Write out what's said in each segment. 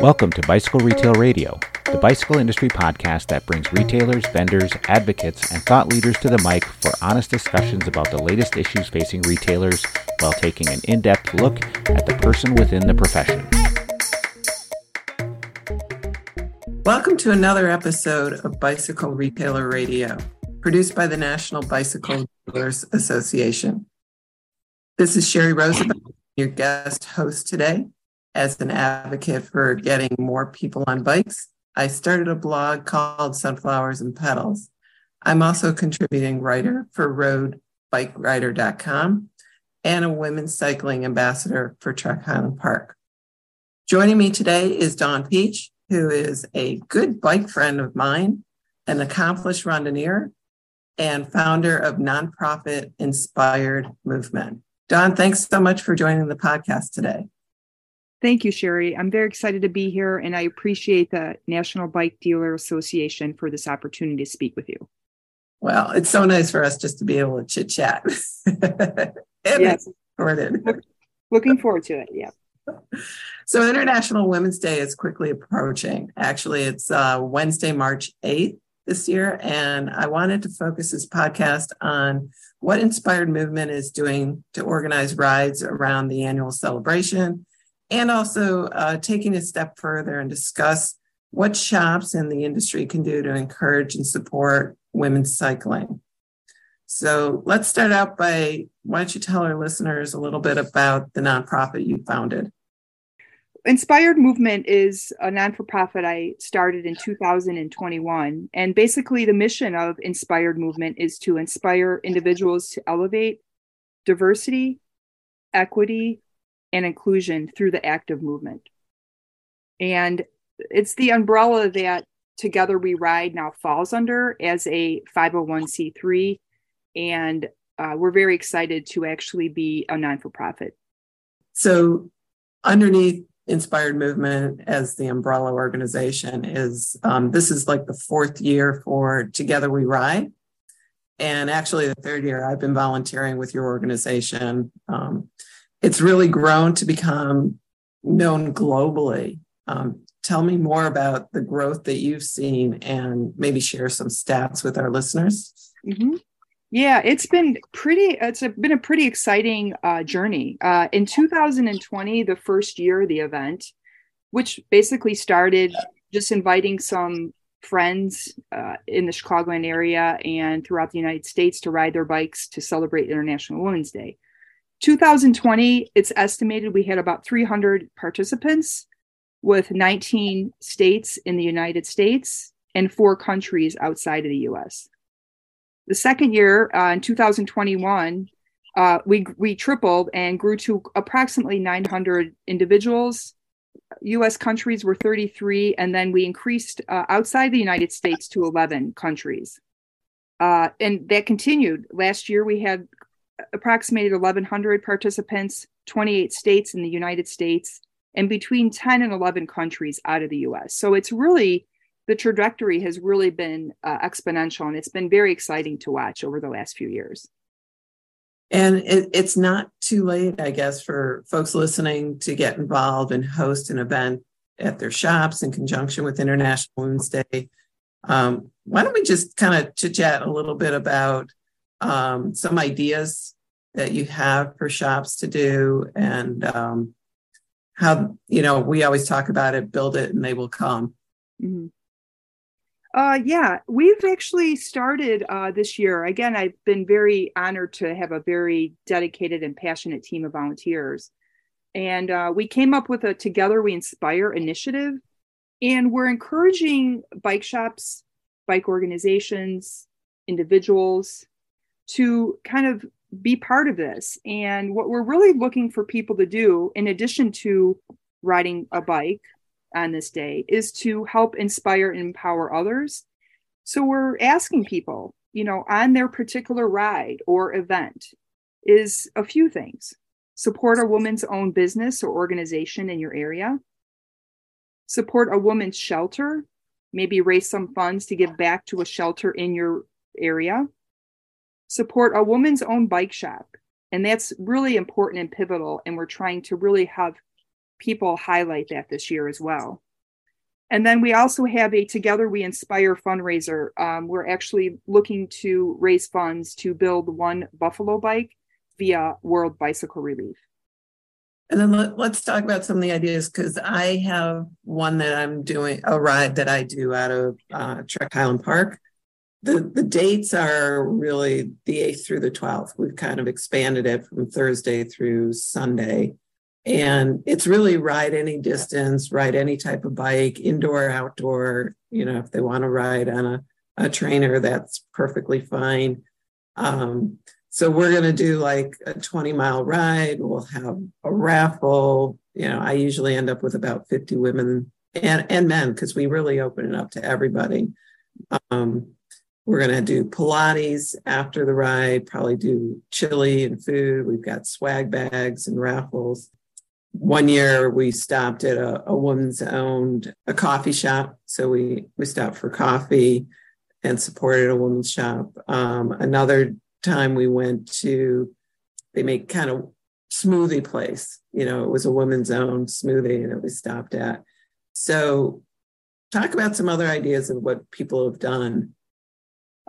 Welcome to Bicycle Retail Radio, the bicycle industry podcast that brings retailers, vendors, advocates, and thought leaders to the mic for honest discussions about the latest issues facing retailers while taking an in depth look at the person within the profession. Welcome to another episode of Bicycle Retailer Radio, produced by the National Bicycle Dealers Association. This is Sherry Roosevelt, your guest host today as an advocate for getting more people on bikes, I started a blog called Sunflowers and Petals. I'm also a contributing writer for roadbikerider.com and a women's cycling ambassador for Trek Highland Park. Joining me today is Dawn Peach, who is a good bike friend of mine, an accomplished randonneur, and founder of nonprofit Inspired Movement. Dawn, thanks so much for joining the podcast today. Thank you, Sherry. I'm very excited to be here, and I appreciate the National Bike Dealer Association for this opportunity to speak with you. Well, it's so nice for us just to be able to chit chat. yes. Recorded. Looking forward to it. Yeah. So, International Women's Day is quickly approaching. Actually, it's uh, Wednesday, March 8th this year. And I wanted to focus this podcast on what Inspired Movement is doing to organize rides around the annual celebration and also uh, taking a step further and discuss what shops in the industry can do to encourage and support women's cycling. So let's start out by why don't you tell our listeners a little bit about the nonprofit you founded? Inspired Movement is a non for profit I started in 2021. And basically, the mission of Inspired Movement is to inspire individuals to elevate diversity, equity, and inclusion through the active movement. And it's the umbrella that Together We Ride now falls under as a 501c3. And uh, we're very excited to actually be a non for profit. So, underneath Inspired Movement as the umbrella organization is um, this is like the fourth year for Together We Ride. And actually, the third year I've been volunteering with your organization. Um, it's really grown to become known globally. Um, tell me more about the growth that you've seen and maybe share some stats with our listeners. Mm-hmm. Yeah, it's been pretty. It's a, been a pretty exciting uh, journey. Uh, in 2020, the first year of the event, which basically started just inviting some friends uh, in the Chicagoland area and throughout the United States to ride their bikes to celebrate International Women's Day. 2020, it's estimated we had about 300 participants with 19 states in the United States and four countries outside of the US. The second year, uh, in 2021, uh, we, we tripled and grew to approximately 900 individuals. US countries were 33, and then we increased uh, outside the United States to 11 countries. Uh, and that continued. Last year, we had approximated 1,100 participants, 28 states in the United States, and between 10 and 11 countries out of the US. So it's really, the trajectory has really been uh, exponential, and it's been very exciting to watch over the last few years. And it, it's not too late, I guess, for folks listening to get involved and host an event at their shops in conjunction with International Women's Day. Um, why don't we just kind of chit chat a little bit about um, some ideas that you have for shops to do and um, how you know we always talk about it build it and they will come. Mm-hmm. uh, yeah we've actually started uh, this year. Again i've been very honored to have a very dedicated and passionate team of volunteers. And uh, we came up with a together we inspire initiative. And we're encouraging bike shops bike organizations individuals to kind of be part of this. And what we're really looking for people to do, in addition to riding a bike on this day, is to help inspire and empower others. So we're asking people, you know, on their particular ride or event, is a few things support a woman's own business or organization in your area, support a woman's shelter, maybe raise some funds to give back to a shelter in your area support a woman's own bike shop. And that's really important and pivotal. And we're trying to really have people highlight that this year as well. And then we also have a Together We Inspire fundraiser. Um, we're actually looking to raise funds to build one Buffalo bike via World Bicycle Relief. And then let, us talk about some of the ideas because I have one that I'm doing a ride that I do out of uh, Trek Highland Park. The, the dates are really the 8th through the 12th. We've kind of expanded it from Thursday through Sunday. And it's really ride any distance, ride any type of bike, indoor, outdoor. You know, if they want to ride on a, a trainer, that's perfectly fine. Um, so we're going to do like a 20 mile ride. We'll have a raffle. You know, I usually end up with about 50 women and, and men because we really open it up to everybody. Um, we're going to do Pilates after the ride, probably do chili and food. We've got swag bags and raffles. One year we stopped at a, a woman's owned a coffee shop. So we we stopped for coffee and supported a woman's shop. Um, another time we went to they make kind of smoothie place. You know it was a woman's own smoothie that we stopped at. So talk about some other ideas of what people have done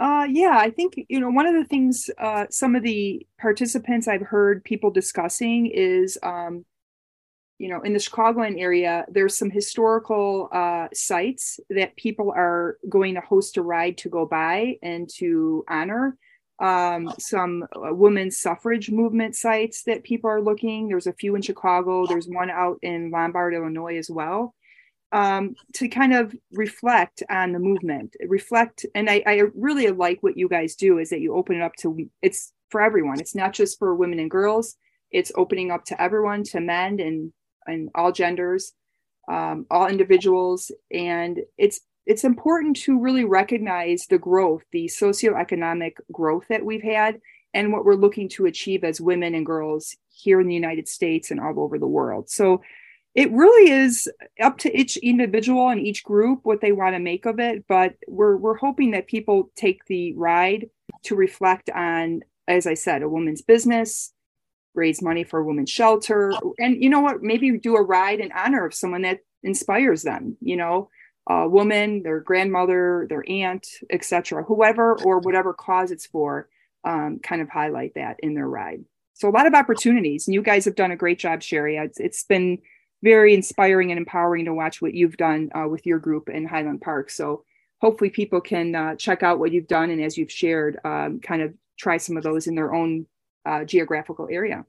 uh, yeah, I think you know one of the things uh, some of the participants I've heard people discussing is um, you know, in the Chicagoland area, there's some historical uh, sites that people are going to host a ride to go by and to honor. Um, some uh, women's suffrage movement sites that people are looking. There's a few in Chicago. There's one out in Lombard, Illinois, as well. Um, to kind of reflect on the movement, reflect, and I, I really like what you guys do is that you open it up to it's for everyone. It's not just for women and girls. It's opening up to everyone, to men and and all genders, um, all individuals, and it's it's important to really recognize the growth, the socioeconomic growth that we've had, and what we're looking to achieve as women and girls here in the United States and all over the world. So it really is up to each individual and each group what they want to make of it. But we're we're hoping that people take the ride to reflect on, as I said, a woman's business, raise money for a women's shelter and you know what maybe do a ride in honor of someone that inspires them you know a woman their grandmother their aunt etc whoever or whatever cause it's for um, kind of highlight that in their ride so a lot of opportunities and you guys have done a great job sherry it's, it's been very inspiring and empowering to watch what you've done uh, with your group in highland park so hopefully people can uh, check out what you've done and as you've shared um, kind of try some of those in their own uh, geographical area.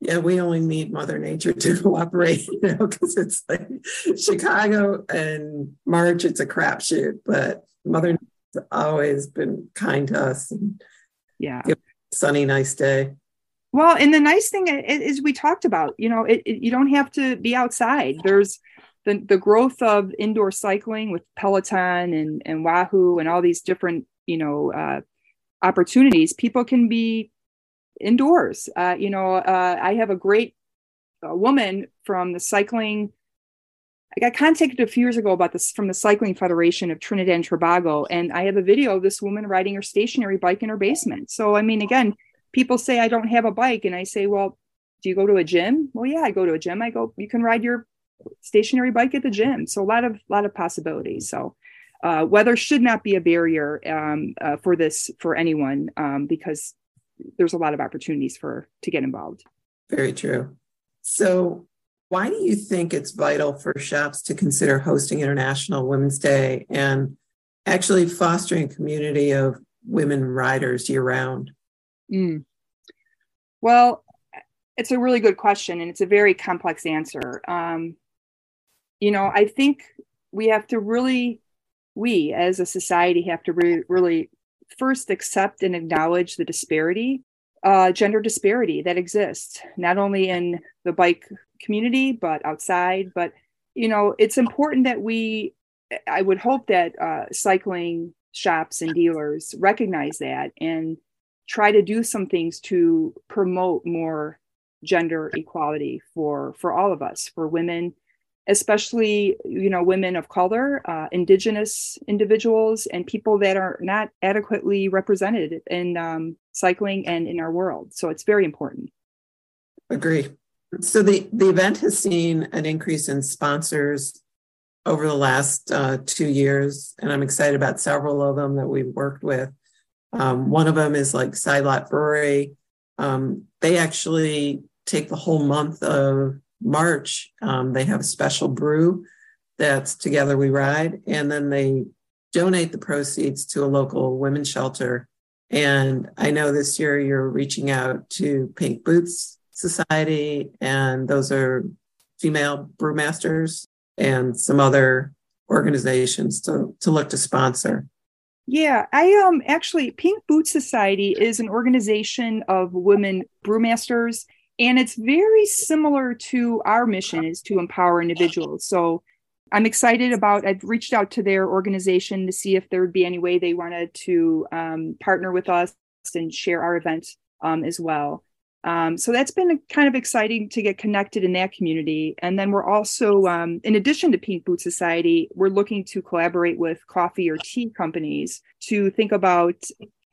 Yeah, we only need Mother Nature to cooperate, you know, because it's like Chicago and March, it's a crapshoot, but Mother Nature's always been kind to us. And yeah. sunny, nice day. Well, and the nice thing is, we talked about, you know, it, it, you don't have to be outside. There's the, the growth of indoor cycling with Peloton and, and Wahoo and all these different, you know, uh, opportunities. People can be indoors. Uh, you know, uh, I have a great uh, woman from the cycling. I got contacted a few years ago about this from the Cycling Federation of Trinidad and Tobago, and I have a video of this woman riding her stationary bike in her basement. So, I mean, again, people say I don't have a bike, and I say, well, do you go to a gym? Well, yeah, I go to a gym. I go, you can ride your stationary bike at the gym. So, a lot of lot of possibilities. So. Uh, weather should not be a barrier um, uh, for this for anyone um, because there's a lot of opportunities for to get involved. Very true. So, why do you think it's vital for shops to consider hosting International Women's Day and actually fostering a community of women riders year round? Mm. Well, it's a really good question and it's a very complex answer. Um, you know, I think we have to really, we as a society have to re- really first accept and acknowledge the disparity, uh, gender disparity that exists, not only in the bike community, but outside. But, you know, it's important that we, I would hope that uh, cycling shops and dealers recognize that and try to do some things to promote more gender equality for for all of us for women especially you know women of color uh, indigenous individuals and people that are not adequately represented in um, cycling and in our world. So it's very important. Agree. So the the event has seen an increase in sponsors over the last uh, two years, and I'm excited about several of them that we've worked with. Um, one of them is like Side Lot Brewery. Um, they actually take the whole month of March. Um, they have a special brew that's Together We Ride, and then they donate the proceeds to a local women's shelter. And I know this year you're reaching out to Pink Boots Society, and those are female brewmasters and some other organizations to, to look to sponsor. Yeah, I um actually Pink Boot Society is an organization of women brewmasters and it's very similar to our mission is to empower individuals. So I'm excited about I've reached out to their organization to see if there would be any way they wanted to um, partner with us and share our event um, as well. Um, so that's been kind of exciting to get connected in that community. And then we're also, um, in addition to Pink Boot Society, we're looking to collaborate with coffee or tea companies to think about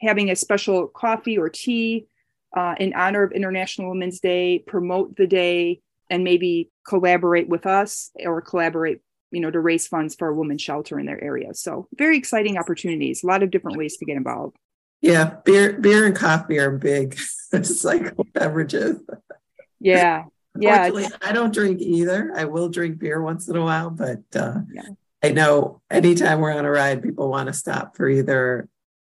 having a special coffee or tea uh, in honor of International Women's Day, promote the day, and maybe collaborate with us or collaborate, you know, to raise funds for a women's shelter in their area. So very exciting opportunities, a lot of different ways to get involved. Yeah, beer, beer and coffee are big cycle beverages. Yeah, yeah. I don't drink either. I will drink beer once in a while, but uh, yeah. I know anytime we're on a ride, people want to stop for either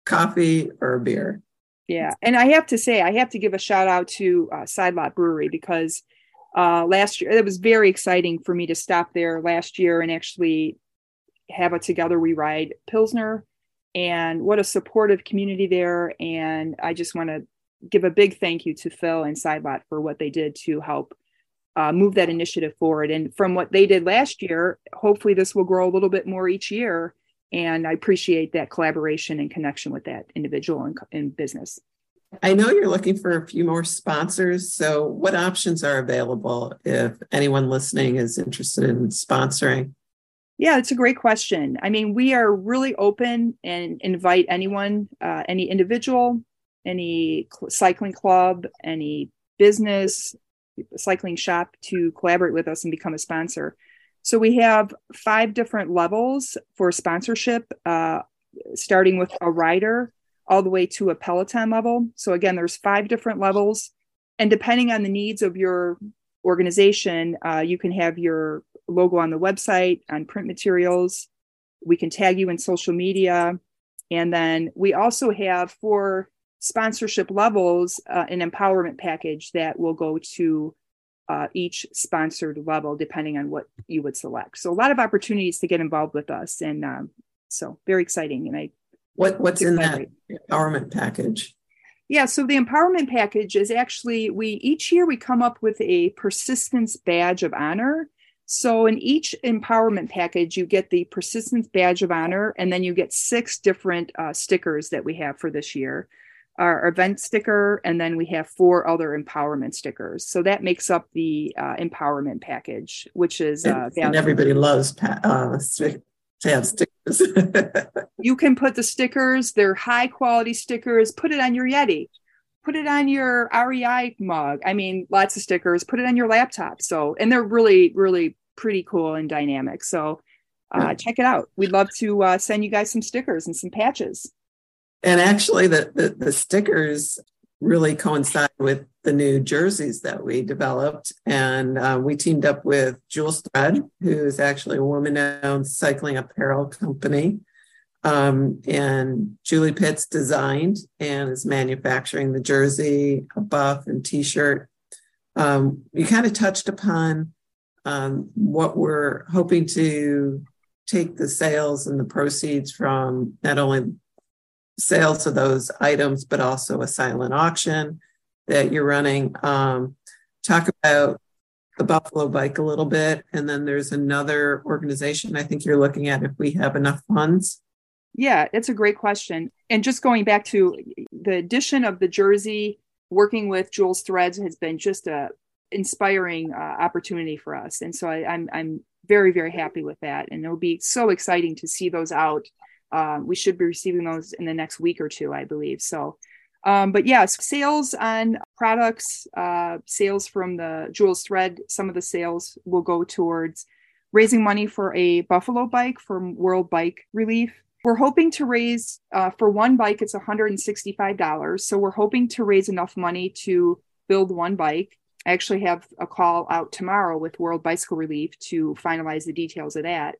coffee or beer. Yeah, and I have to say, I have to give a shout out to uh, Side Lot Brewery because uh, last year it was very exciting for me to stop there last year and actually have a together we ride pilsner and what a supportive community there. And I just want to give a big thank you to Phil and Side Lot for what they did to help uh, move that initiative forward. And from what they did last year, hopefully this will grow a little bit more each year. And I appreciate that collaboration and connection with that individual and, and business. I know you're looking for a few more sponsors. So, what options are available if anyone listening is interested in sponsoring? Yeah, it's a great question. I mean, we are really open and invite anyone, uh, any individual, any cl- cycling club, any business, cycling shop to collaborate with us and become a sponsor. So we have five different levels for sponsorship, uh, starting with a rider all the way to a Peloton level. So again, there's five different levels, and depending on the needs of your organization, uh, you can have your logo on the website, on print materials. We can tag you in social media. And then we also have for sponsorship levels uh, an empowerment package that will go to uh, each sponsored level depending on what you would select. So a lot of opportunities to get involved with us, and um, so very exciting. And I what what's in that empowerment package? Yeah, so the empowerment package is actually we each year we come up with a persistence badge of honor. So in each empowerment package, you get the persistence badge of honor, and then you get six different uh, stickers that we have for this year. Our event sticker, and then we have four other empowerment stickers. So that makes up the uh, empowerment package, which is uh, and, and everybody loves pa- uh, to have stickers. you can put the stickers, they're high quality stickers, put it on your Yeti, put it on your REI mug. I mean, lots of stickers, put it on your laptop. So, and they're really, really pretty cool and dynamic. So, uh, check it out. We'd love to uh, send you guys some stickers and some patches. And actually, the, the, the stickers really coincide with the new jerseys that we developed. And uh, we teamed up with Jules Thread, who's actually a woman owned cycling apparel company. Um, and Julie Pitts designed and is manufacturing the jersey, a buff, and t shirt. Um, you kind of touched upon um, what we're hoping to take the sales and the proceeds from not only sales of those items, but also a silent auction that you're running. Um, talk about the Buffalo Bike a little bit. And then there's another organization I think you're looking at if we have enough funds. Yeah, it's a great question. And just going back to the addition of the jersey, working with Jules Threads has been just a inspiring uh, opportunity for us. And so I, I'm I'm very very happy with that. And it'll be so exciting to see those out uh, we should be receiving those in the next week or two, I believe. So, um, but yes, sales on products, uh, sales from the Jules thread, some of the sales will go towards raising money for a buffalo bike from World Bike Relief. We're hoping to raise uh, for one bike, it's $165. So we're hoping to raise enough money to build one bike. I actually have a call out tomorrow with World Bicycle Relief to finalize the details of that.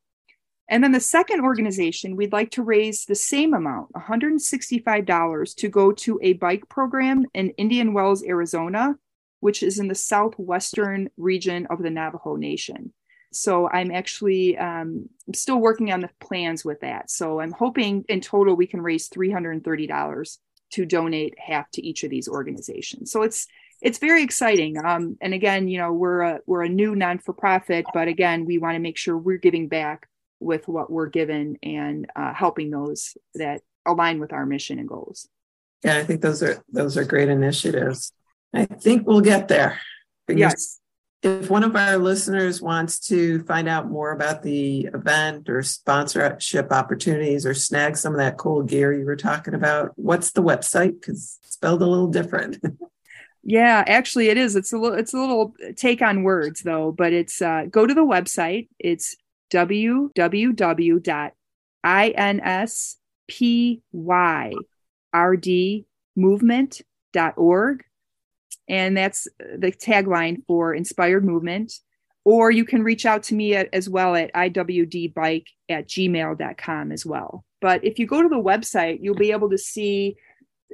And then the second organization, we'd like to raise the same amount, $165, to go to a bike program in Indian Wells, Arizona, which is in the southwestern region of the Navajo Nation. So I'm actually um, still working on the plans with that. So I'm hoping in total we can raise $330 to donate half to each of these organizations. So it's it's very exciting. Um, and again, you know, we're a we're a new non for profit, but again, we want to make sure we're giving back with what we're given and uh, helping those that align with our mission and goals. Yeah, I think those are those are great initiatives. I think we'll get there. yes. If one of our listeners wants to find out more about the event or sponsorship opportunities or snag some of that cool gear you were talking about, what's the website? Because spelled a little different. yeah, actually, it is. It's a little. It's a little take on words though, but it's uh, go to the website. It's www.inspyrdmovement.org. And that's the tagline for Inspired Movement. Or you can reach out to me at, as well at iwdbike at gmail.com as well. But if you go to the website, you'll be able to see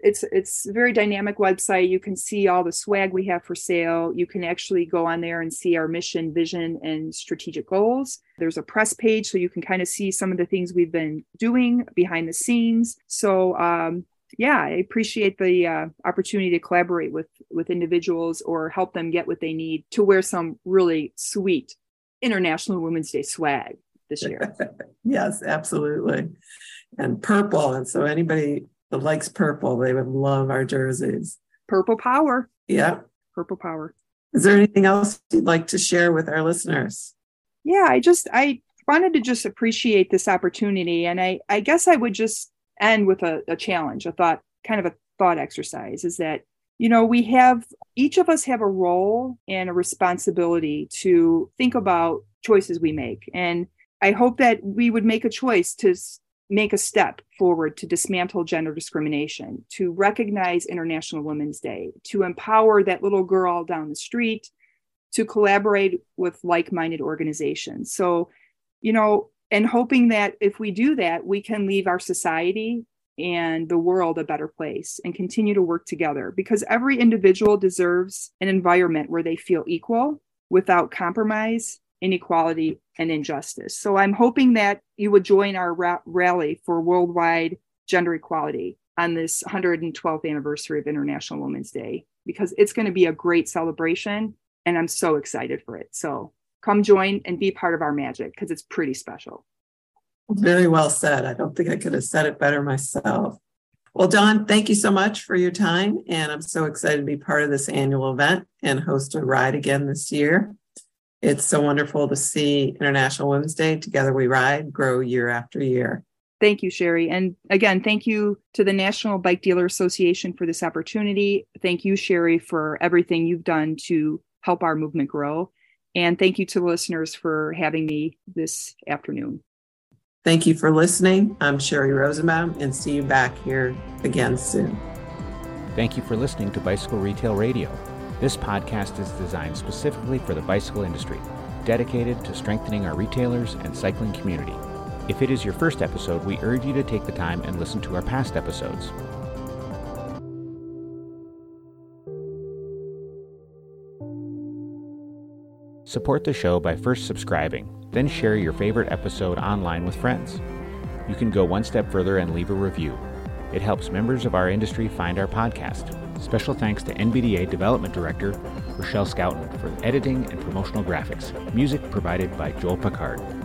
it's it's a very dynamic website you can see all the swag we have for sale you can actually go on there and see our mission vision and strategic goals there's a press page so you can kind of see some of the things we've been doing behind the scenes so um, yeah i appreciate the uh, opportunity to collaborate with with individuals or help them get what they need to wear some really sweet international women's day swag this year yes absolutely and purple and so anybody that likes purple. They would love our jerseys. Purple power. Yeah. Purple power. Is there anything else you'd like to share with our listeners? Yeah, I just I wanted to just appreciate this opportunity. And I I guess I would just end with a, a challenge, a thought, kind of a thought exercise is that you know we have each of us have a role and a responsibility to think about choices we make and i hope that we would make a choice to make a step forward to dismantle gender discrimination, to recognize International Women's Day, to empower that little girl down the street, to collaborate with like minded organizations. So, you know, and hoping that if we do that, we can leave our society and the world a better place and continue to work together because every individual deserves an environment where they feel equal without compromise inequality, and injustice. So I'm hoping that you would join our ra- rally for worldwide gender equality on this 112th anniversary of International Women's Day because it's going to be a great celebration and I'm so excited for it. So come join and be part of our magic because it's pretty special. Very well said. I don't think I could have said it better myself. Well, Dawn, thank you so much for your time. And I'm so excited to be part of this annual event and host a ride again this year. It's so wonderful to see International Women's Day Together We Ride grow year after year. Thank you, Sherry. And again, thank you to the National Bike Dealer Association for this opportunity. Thank you, Sherry, for everything you've done to help our movement grow. And thank you to the listeners for having me this afternoon. Thank you for listening. I'm Sherry Rosenbaum, and see you back here again soon. Thank you for listening to Bicycle Retail Radio. This podcast is designed specifically for the bicycle industry, dedicated to strengthening our retailers and cycling community. If it is your first episode, we urge you to take the time and listen to our past episodes. Support the show by first subscribing, then share your favorite episode online with friends. You can go one step further and leave a review. It helps members of our industry find our podcast. Special thanks to NBDA Development Director Rochelle Scouten for editing and promotional graphics. Music provided by Joel Picard.